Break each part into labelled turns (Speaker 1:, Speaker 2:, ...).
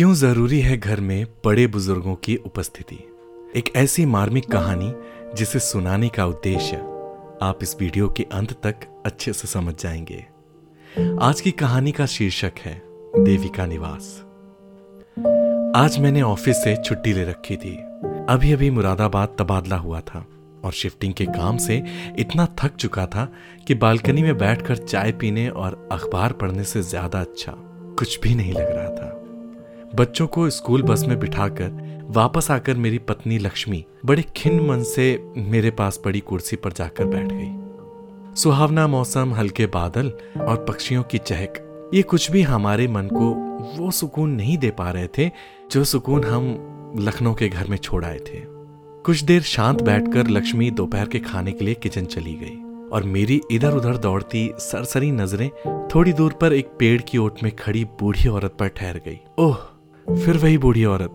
Speaker 1: क्यों ज़रूरी है घर में बड़े बुज़ुर्गों की उपस्थिति? एक ऐसी मार्मिक कहानी जिसे सुनाने का उद्देश्य आप इस वीडियो के अंत तक अच्छे से समझ जाएँगे। आज की कहानी का शीर्षक है, देविका निवास। आज मैंने ऑफ़िस से छुट्टी ले रखी थी। अभी अभी मुरादाबाद तबादला हुआ था और शिफ्टिंग के काम से इतना थक चुका था कि बालकनी में बैठकर चाय पीने और अखबार पढ़ने से ज़्यादा अच्छा कुछ भी नहीं लग रहा था। बच्चों को स्कूल बस में बिठाकर वापस आकर मेरी पत्नी लक्ष्मी बड़े खिन मन से मेरे पास पड़ी कुर्सी पर जाकर बैठ गई। सुहावना मौसम, हल्के बादल और पक्षियों की चहक, ये कुछ भी हमारे मन को वो सुकून नहीं दे पा रहे थे जो सुकून हम लखनऊ के घर में छोड़ आए थे। कुछ देर शांत बैठकर लक्ष्मी दोपहर के खाने के लिए किचन चली गई और मेरी इधर उधर दौड़ती सरसरी नज़रें थोड़ी दूर पर एक पेड़ की ओट में खड़ी बूढ़ी औरत पर ठहर गई। ओह फिर वही बूढ़ी औरत,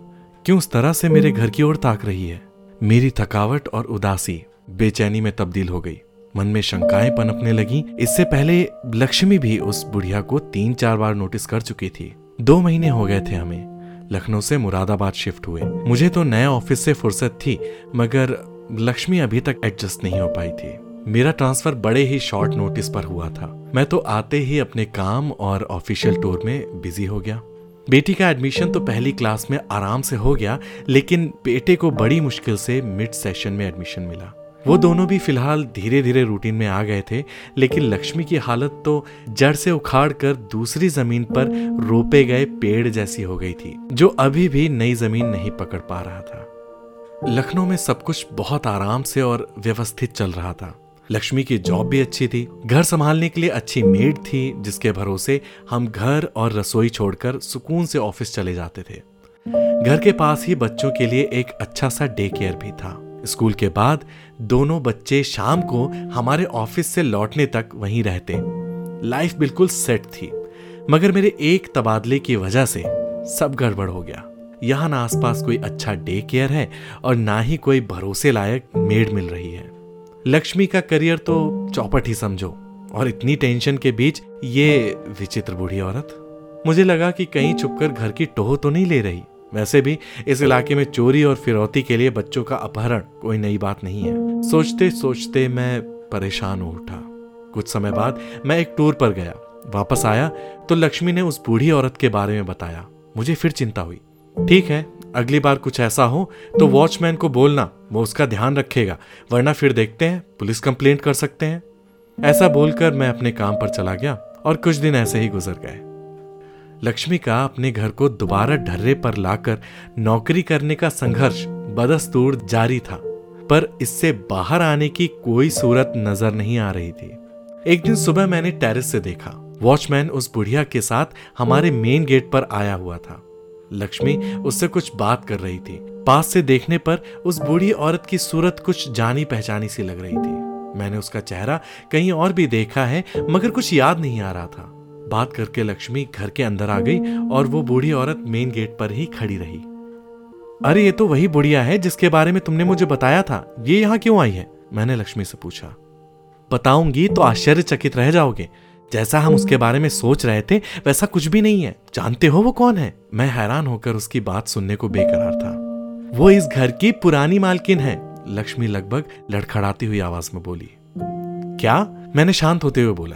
Speaker 1: क्यों उस तरह से मेरे घर की ओर ताक रही है? मेरी थकावट और उदासी बेचैनी में तब्दील हो गई। मन में शंकाएँ पनपने लगी। इससे पहले लक्ष्मी भी उस बुढ़िया को तीन चार बार नोटिस कर चुकी थी। दो महीने हो गए थे हमें। लखनऊ से मुरादाबाद शिफ्ट हुए। मुझे तो नया ऑफ़िस से फुर्सत थी, मगर लक्ष्मी अभी तक एडजस्ट नहीं हो पाई थी। मेरा ट्रांसफ़र बड़े ही शॉर्ट नोटिस पर हुआ था। मैं तो आते ही अपने काम और ऑफिशियल टूर में बिज़ी हो गया। बेटी का एडमिशन तो पहली क्लास में आराम से हो गया, लेकिन बेटे को बड़ी मुश्किल से मिड सेशन में एडमिशन मिला। वो दोनों भी फ़िलहाल धीरे धीरे रूटीन में आ गए थे, लेकिन लक्ष्मी की हालत तो जड़ से उखाड़ कर दूसरी ज़मीन पर रोपे गए पेड़ जैसी हो गई थी, जो अभी भी नई ज़मीन नहीं पकड़ पा रहा था। लखनऊ में सब कुछ बहुत आराम से और व्यवस्थित चल रहा था। लक्ष्मी की जॉब भी अच्छी थी। घर संभालने के लिए अच्छी मेड थी, जिसके भरोसे हम घर और रसोई छोड़कर सुकून से ऑफ़िस चले जाते थे। घर के पास ही बच्चों के लिए एक अच्छा सा डे केयर भी था। स्कूल के बाद दोनों बच्चे शाम को हमारे ऑफ़िस से लौटने तक वहीं रहते। लाइफ बिल्कुल सेट थी। मगर मेरे एक तबादले की वजह से सब गड़बड़ हो गया। यहाँ ना आसपास कोई अच्छा डे केयर है और ना ही कोई भरोसे लायक मेड मिल रही है। लक्ष्मी का करियर तो चौपट ही समझो। और इतनी टेंशन के बीच ये विचित्र बूढ़ी औरत, मुझे लगा कि कहीं छुपकर घर की टोह तो नहीं ले रही। वैसे भी इस इलाके में चोरी और फिरौती के लिए बच्चों का अपहरण कोई नई बात नहीं है। सोचते सोचते मैं परेशान हो उठा। कुछ समय बाद मैं एक टूर पर गया। वापस आया तो लक्ष्मी ने उस बूढ़ी औरत के बारे में बताया। मुझे फिर चिंता हुई। ठीक है, अगली बार कुछ ऐसा हो तो वॉचमैन को बोलना, वो उसका ध्यान रखेगा, वरना फिर देखते हैं, पुलिस कंप्लेंट कर सकते हैं। ऐसा बोलकर मैं अपने काम पर चला गया और कुछ दिन ऐसे ही गुजर गए। लक्ष्मी का अपने घर को दोबारा ढर्रे पर लाकर नौकरी करने का संघर्ष बदस्तूर जारी था, पर इससे बाहर आने की कोई सूरत नज़र नहीं आ रही थी। एक दिन सुबह मैंने टेरिस से देखा, वॉचमैन उस बुढ़िया के साथ हमारे मेन गेट पर आया हुआ था। लक्ष्मी उससे कुछ बात कर रही थी। पास से देखने पर उस बूढ़ी औरत की सूरत कुछ जानी पहचानी सी लग रही थी। मैंने उसका चेहरा कहीं और भी देखा है, मगर कुछ याद नहीं आ रहा था। बात करके लक्ष्मी घर के अंदर आ गई और वो बूढ़ी औरत मेन गेट पर ही खड़ी रही। अरे, ये तो वही बुढ़िया है जिसके बारे में तुमने मुझे बताया था। ये यहाँ क्यों आई है? मैंने लक्ष्मी से पूछा। बताऊँगी तो आश्चर्यचकित रह जाओगे। जैसा हम उसके बारे में सोच रहे थे वैसा कुछ भी नहीं है। जानते हो वो कौन है? मैं हैरान होकर उसकी बात सुनने को बेकरार था। वो इस घर की पुरानी मालकिन है। लक्ष्मी लगभग लड़खड़ाती हुई आवाज़ में बोली क्या? मैंने शांत होते हुए बोला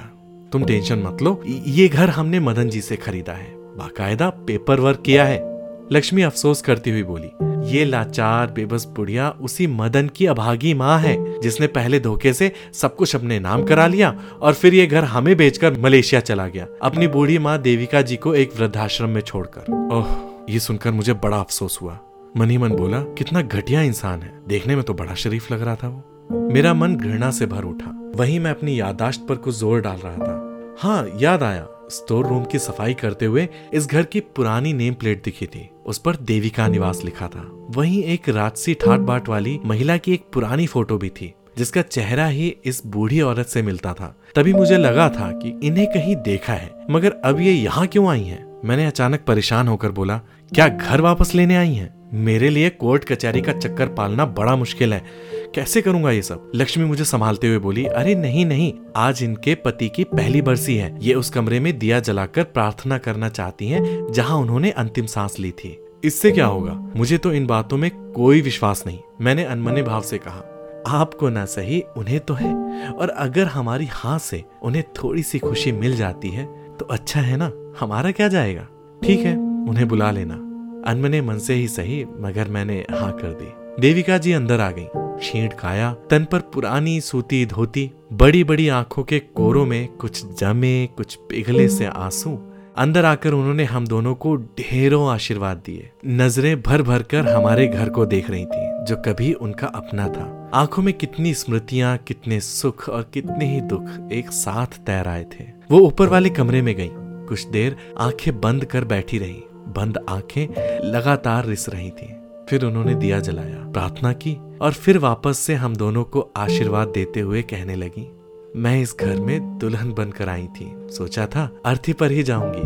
Speaker 1: तुम टेंशन मत लो ये घर हमने मदन जी से खरीदा है। बाकायदा पेपर वर्क किया है। लक्ष्मी अफसोस करती हुई बोली, ये लाचार, बेबस बुढ़िया उसी मदन की अभागी माँ है, जिसने पहले धोखे से सब कुछ अपने नाम करा लिया और फिर ये घर हमें बेचकर मलेशिया चला गया। अपनी बूढ़ी माँ देविका जी को एक वृद्धाश्रम में छोड़कर। ओह, ये सुनकर मुझे बड़ा अफसोस हुआ। मन ही मन बोला, कितना घटिया इंसान है। देखने में तो बड़ा शरीफ लग रहा था वो। मेरा मन घृणा से भर उठा। वहीं मैं अपनी यादाश्त पर कुछ ज़ोर डाल रहा था। हाँ याद आया। स्टोर रूम की सफ़ाई करते हुए इस घर की पुरानी नेम प्लेट दिखी थी। उस पर देविका निवास लिखा था। वहीं एक राजसी ठाट बाट वाली महिला की एक पुरानी फ़ोटो भी थी, जिसका चेहरा ही इस बूढ़ी औरत से मिलता था। तभी मुझे लगा था कि इन्हें कहीं देखा है, मगर अब ये यहाँ क्यों आई हैं? मैंने अचानक परेशान होकर बोला, क्या घर वापस लेने आई हैं? मेरे लिए कोर्ट कचहरी का चक्कर पालना बड़ा मुश्किल है। कैसे करूँगा ये सब? लक्ष्मी मुझे संभालते हुए बोली, अरे नहीं नहीं, आज इनके पति की पहली बरसी है। ये उस कमरे में दिया जलाकर प्रार्थना करना चाहती हैं, जहाँ उन्होंने अंतिम सांस ली थी। इससे क्या होगा? मुझे तो इन बातों में कोई विश्वास नहीं। मैंने अनमने भाव से कहा, आपको ना सही, उन्हें तो है। और अगर हमारी हाथ से उन्हें थोड़ी सी खुशी मिल जाती है तो अच्छा है ना? हमारा क्या जाएगा? ठीक है, उन्हें बुला लेना। अनमने मन से ही सही, मगर मैंने हाँ कर दी। देविका जी अंदर आ गई। छींट खाया, तन पर पुरानी सूती धोती बड़ी बड़ी आँखों के कोरों में कुछ जमे, कुछ पिघले से आँसू। अंदर आकर उन्होंने हम दोनों को ढेरों आशीर्वाद दिए। नज़रें भर भर कर हमारे घर को देख रही थी, जो कभी उनका अपना था। आँखों में कितनी स्मृतियाँ, कितने सुख और कितने ही दुख एक साथ तैर आए थे। वो ऊपर वाले कमरे में गई। कुछ देर आँखें बंद कर बैठी रही। बंद आँखें लगातार रिस रही थी। फिर उन्होंने दिया जलाया, प्रार्थना की और फिर वापस से हम दोनों को आशीर्वाद देते हुए कहने लगी, मैं इस घर में दुल्हन बनकर आई थी। सोचा था अर्थी पर ही जाऊँगी,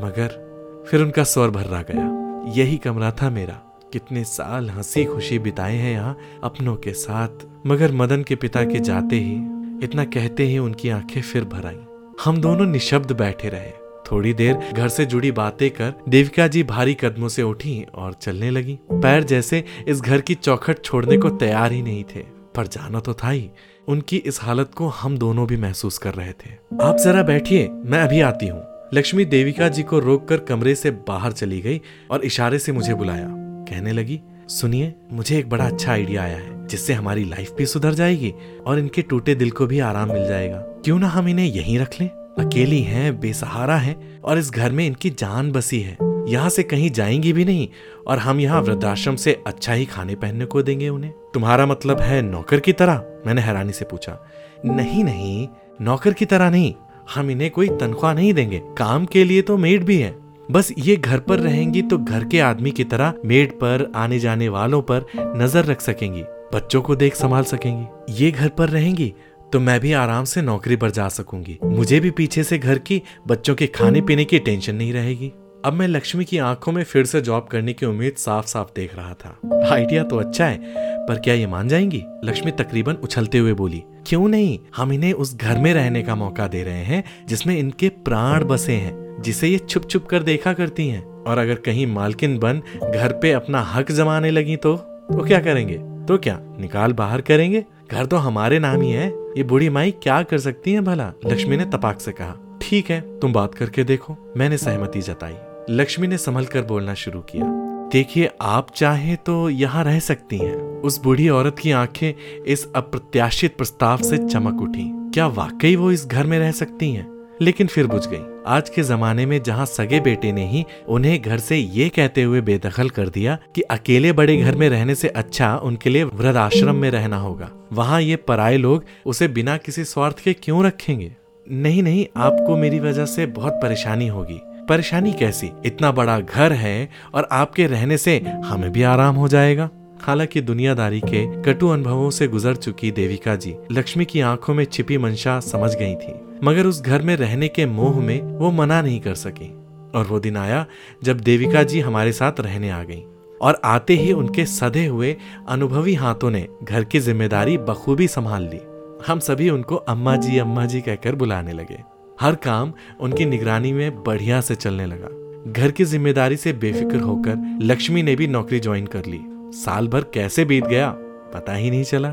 Speaker 1: मगर फिर उनका स्वर भर्रा गया। यही कमरा था मेरा। कितने साल हँसी खुशी बिताए हैं यहाँ अपनों के साथ। मगर मदन के पिता के जाते ही, इतना कहते ही उनकी आँखें फिर भर आई। हम दोनों निशब्द बैठे रहे। थोड़ी देर घर से जुड़ी बातें कर देविका जी भारी कदमों से उठी और चलने लगी। पैर जैसे इस घर की चौखट छोड़ने को तैयार ही नहीं थे, पर जाना तो था ही। उनकी इस हालत को हम दोनों भी महसूस कर रहे थे। आप जरा बैठिए, मैं अभी आती हूँ। लक्ष्मी देविका जी को रोककर कमरे से बाहर चली गई और इशारे से मुझे बुलाया। कहने लगी, सुनिए, मुझे एक बड़ा अच्छा आइडिया आया है, जिससे हमारी लाइफ भी सुधर जाएगी और इनके टूटे दिल को भी आराम मिल जाएगा। क्यों ना हम इन्हें यहीं रख लें? अकेली हैं, बेसहारा हैं और इस घर में इनकी जान बसी है। यहाँ से कहीं जाएँगी भी नहीं और हम यहाँ वृद्धाश्रम से अच्छा ही खाने पहनने को देंगे उन्हें। तुम्हारा मतलब है नौकर की तरह? मैंने हैरानी से पूछा। नहीं नहीं, नौकर की तरह नहीं। हम इन्हें कोई तनख्वाह नहीं देंगे। काम के लिए तो मेड भी है। बस ये घर पर रहेंगी तो घर के आदमी की तरह मेड पर आने जाने वालों पर नज़र रख सकेंगी। बच्चों को देख संभाल सकेंगी। ये घर पर रहेंगी तो मैं भी आराम से नौकरी पर जा सकूँगी। मुझे भी पीछे से घर की, बच्चों के खाने पीने की टेंशन नहीं रहेगी। अब मैं लक्ष्मी की आँखों में फिर से जॉब करने की उम्मीद साफ़ साफ़ देख रहा था। आइडिया तो अच्छा है, पर क्या ये मान जाएँगी? लक्ष्मी तकरीबन उछलते हुए बोली, क्यों नहीं? हम इन्हें उस घर में रहने का मौका दे रहे हैं, जिसमें इनके प्राण बसे हैं, जिसे ये छुप छुप कर देखा करती हैं। और अगर कहीं मालकिन बन घर पे अपना हक जमाने लगी तो तो क्या करेंगे? तो क्या, निकाल बाहर करेंगे? घर तो हमारे नाम ही है। ये बूढ़ी माई क्या कर सकती है भला? लक्ष्मी ने तपाक से कहा, ठीक है, तुम बात करके देखो। मैंने सहमति जताई। लक्ष्मी ने संभल कर बोलना शुरू किया, देखिए, आप चाहे तो यहाँ रह सकती हैं। उस बूढ़ी औरत की आँखें इस अप्रत्याशित प्रस्ताव से चमक उठी। क्या वाकई वो इस घर में रह सकती हैं? लेकिन फिर बुझ गई। आज के जमाने में जहाँ सगे बेटे ने ही उन्हें घर से ये कहते हुए बेदखल कर दिया कि अकेले बड़े घर में रहने से अच्छा उनके लिए वृद्धाश्रम में रहना होगा। वहाँ ये पराए लोग उसे बिना किसी स्वार्थ के क्यों रखेंगे? नहीं नहीं, आपको मेरी वजह से बहुत परेशानी होगी। परेशानी कैसी? इतना बड़ा घर है और आपके रहने से हमें भी आराम हो जाएगा। हालाँकि दुनियादारी के कटु अनुभवों से गुजर चुकी देविका जी लक्ष्मी की आँखों में छिपी मंशा समझ गई थी, मगर उस घर में रहने के मोह में वो मना नहीं कर सकी। और वो दिन आया जब देविका जी हमारे साथ रहने आ गई, और आते ही उनके सधे हुए अनुभवी हाथों ने घर की ज़िम्मेदारी बखूबी संभाल ली। हम सभी उनको अम्मा जी अम्मा जी कहकर बुलाने लगे। हर काम उनकी निगरानी में बढ़िया से चलने लगा। घर की ज़िम्मेदारी से बेफिक्र होकर लक्ष्मी ने भी नौकरी ज्वाइन कर ली। साल भर कैसे बीत गया, पता ही नहीं चला।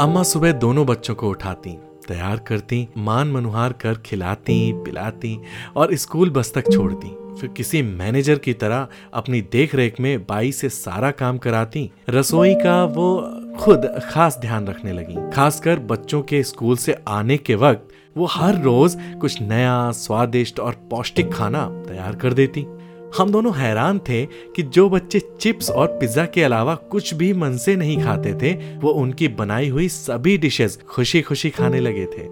Speaker 1: अम्मा सुबह दोनों बच्चों को उठाती, तैयार करती, मान मनुहार कर खिलाती, पिलाती और स्कूल बस तक छोड़ती। फिर किसी मैनेजर की तरह अपनी देख रेख में बाई से सारा काम कराती। रसोई का वो खुद खास ध्यान रखने लगी। खासकर बच्चों के स्कूल से आने के वक्त वो हर रोज कुछ नया, स्वादिष्ट और पौष्टिक खाना तैयार कर देती। हम दोनों हैरान थे कि जो बच्चे चिप्स और पिज्जा के अलावा कुछ भी मन से नहीं खाते थे, वो उनकी बनाई हुई सभी डिशेस खुशी खुशी खाने लगे थे।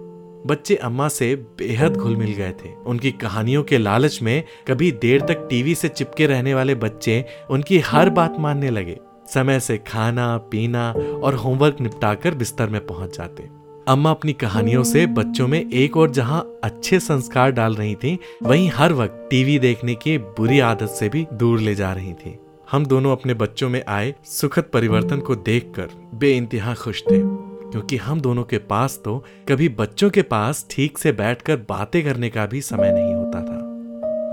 Speaker 1: बच्चे अम्मा से बेहद घुल मिल गए थे। उनकी कहानियों के लालच में कभी देर तक टीवी से चिपके रहने वाले बच्चे उनकी हर बात मानने लगे। समय से खाना, पीना और होमवर्क निपटाकर बिस्तर में पहुँच जाते। अम्मा अपनी कहानियों से बच्चों में एक और जहाँ अच्छे संस्कार डाल रही थी वहीं हर वक्त टीवी देखने की बुरी आदत से भी दूर ले जा रही थी। हम दोनों अपने बच्चों में आए सुखद परिवर्तन को देखकर बेइंतहा खुश थे। क्योंकि हम दोनों के पास तो कभी बच्चों के पास ठीक से बैठकर बातें करने का भी समय नहीं होता था।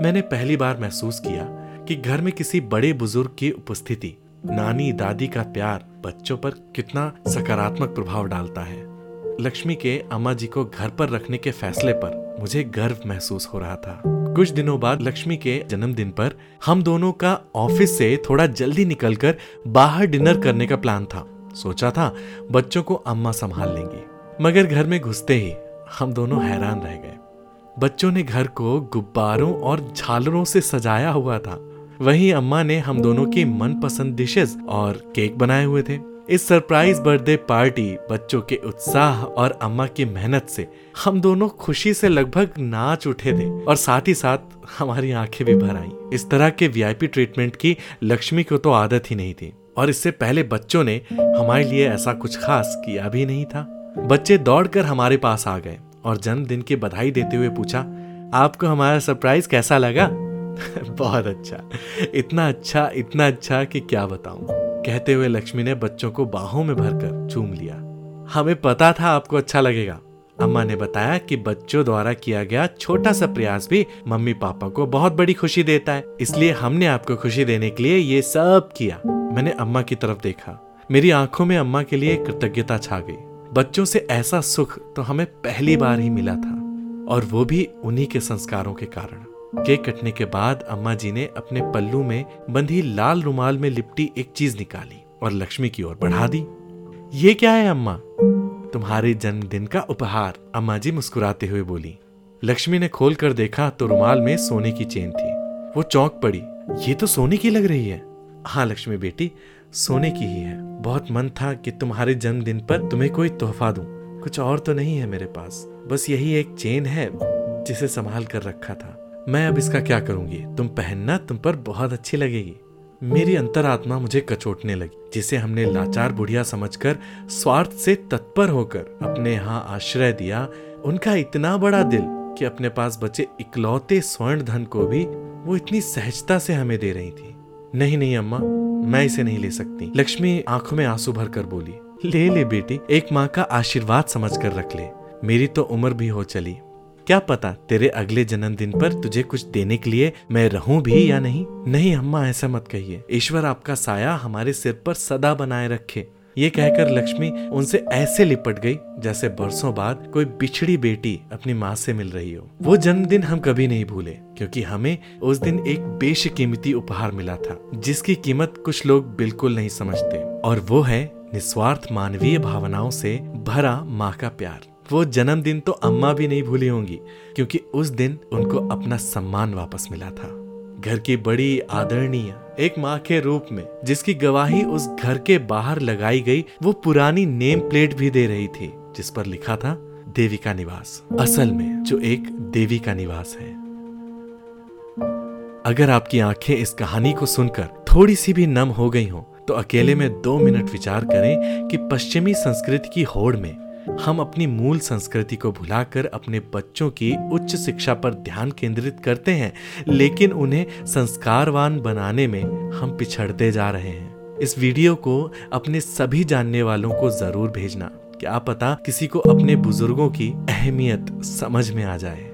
Speaker 1: मैंने पहली बार महसूस किया कि घर में किसी बड़े बुज़ुर्ग की उपस्थिति नानी दादी का प्यार बच्चों पर कितना सकारात्मक प्रभाव डालता है। लक्ष्मी के अम्मा जी को घर पर रखने के फैसले पर मुझे गर्व महसूस हो रहा था। कुछ दिनों बाद लक्ष्मी के जन्मदिन पर हम दोनों का ऑफ़िस से थोड़ा जल्दी निकलकर बाहर डिनर करने का प्लान था। सोचा था बच्चों को अम्मा संभाल लेंगी, मगर घर में घुसते ही हम दोनों हैरान रह गए। बच्चों ने घर को गुब्बारों और झालरों से सजाया हुआ था। वहीं अम्मा ने हम दोनों की मनपसंद डिशेस और केक बनाए हुए थे। इस सरप्राइज़ बर्थडे पार्टी, बच्चों के उत्साह और अम्मा की मेहनत से हम दोनों खुशी से लगभग नाच उठे थे और साथ ही साथ हमारी आँखें भी भर आई। इस तरह के वीआईपी ट्रीटमेंट की लक्ष्मी को तो आदत ही नहीं थी और इससे पहले बच्चों ने हमारे लिए ऐसा कुछ खास किया भी नहीं था। बच्चे दौड़कर हमारे पास आ गए और जन्मदिन की बधाई देते हुए पूछा, आपको हमारा सरप्राइज़ कैसा लगा? बहुत अच्छा। इतना अच्छा इतना अच्छा कि क्या बताऊँ। कहते हुए लक्ष्मी ने बच्चों को बाहों में भरकर चूम लिया। हमें पता था आपको अच्छा लगेगा। अम्मा ने बताया कि बच्चों द्वारा किया गया छोटा सा प्रयास भी मम्मी पापा को बहुत बड़ी खुशी देता है। इसलिए हमने आपको खुशी देने के लिए ये सब किया। मैंने अम्मा की तरफ़ देखा। मेरी आँखों में अम्मा के लिए कृतज्ञता छा गई। बच्चों से ऐसा सुख तो हमें पहली बार ही मिला था। और वो भी उन्हीं के संस्कारों के कारण। केक कटने के बाद अम्मा जी ने अपने पल्लू में बंधी लाल रुमाल में लिपटी एक चीज़ निकाली और लक्ष्मी की ओर बढ़ा दी। ये क्या है अम्मा? तुम्हारे जन्मदिन का उपहार, अम्मा जी मुस्कुराते हुए बोली। लक्ष्मी ने खोल कर देखा तो रुमाल में सोने की चेन थी। वो चौंक पड़ी। ये तो सोने की लग रही है? हाँ लक्ष्मी बेटी, सोने की ही है। बहुत मन था कि तुम्हारे जन्मदिन पर तुम्हें कोई तोहफा दूँ। कुछ और तो नहीं है मेरे पास। बस यही एक चेन है जिसे संभाल कर रखा था। मैं अब इसका क्या करूँगी? तुम पहनना, तुम पर बहुत अच्छी लगेगी। मेरी अंतरात्मा मुझे कचोटने लगी, जिसे हमने लाचार बुढ़िया समझकर स्वार्थ से तत्पर होकर अपने यहाँ आश्रय दिया। उनका इतना बड़ा दिल कि अपने पास बचे इकलौते स्वर्ण धन को भी वो इतनी सहजता से हमें दे रही थी। नहीं नहीं, अम्मा, मैं इसे नहीं ले सकती। लक्ष्मी आँखों में आँसू भर कर बोली, ले ले बेटी, एक माँ का आशीर्वाद समझ कर रख ले। मेरी तो उम्र भी हो चली क्या पता तेरे अगले जन्मदिन पर तुझे कुछ देने के लिए मैं रहूँ भी या नहीं? नहीं, अम्मा, ऐसा मत कहिए। ईश्वर आपका साया हमारे सिर पर सदा बनाए रखे। ये कहकर लक्ष्मी उनसे ऐसे लिपट गई, जैसे बरसों बाद कोई बिछड़ी बेटी अपनी माँ से मिल रही हो। वो जन्मदिन हम कभी नहीं भूले, क्योंकि हमें उस दिन एक बेशकीमती उपहार मिला था, जिसकी कीमत कुछ लोग बिल्कुल नहीं समझते। और वो है निस्वार्थ मानवीय भावनाओं से भरा माँ का प्यार। वो जन्मदिन तो अम्मा भी नहीं भूली होंगी, क्योंकि उस दिन उनको अपना सम्मान वापस मिला था। घर की बड़ी आदरणीय, एक माँ के रूप में, जिसकी गवाही उस घर के बाहर लगाई गई, वो पुरानी नेम प्लेट भी दे रही थी, जिस पर लिखा था देवी का निवास। असल में, जो एक देवी का निवास है। अगर आपकी आँखें इस कहानी को सुनकर थोड़ी सी भी नम हो गई हो तो अकेले में दो मिनट विचार करें कि पश्चिमी संस्कृति की होड़ में हम अपनी मूल संस्कृति को भुलाकर अपने बच्चों की उच्च शिक्षा पर ध्यान केंद्रित करते हैं, लेकिन उन्हें संस्कारवान बनाने में हम पिछड़ते जा रहे हैं। इस वीडियो को अपने सभी जानने वालों को ज़रूर भेजना, क्या पता किसी को अपने बुज़ुर्गों की अहमियत समझ में आ जाए।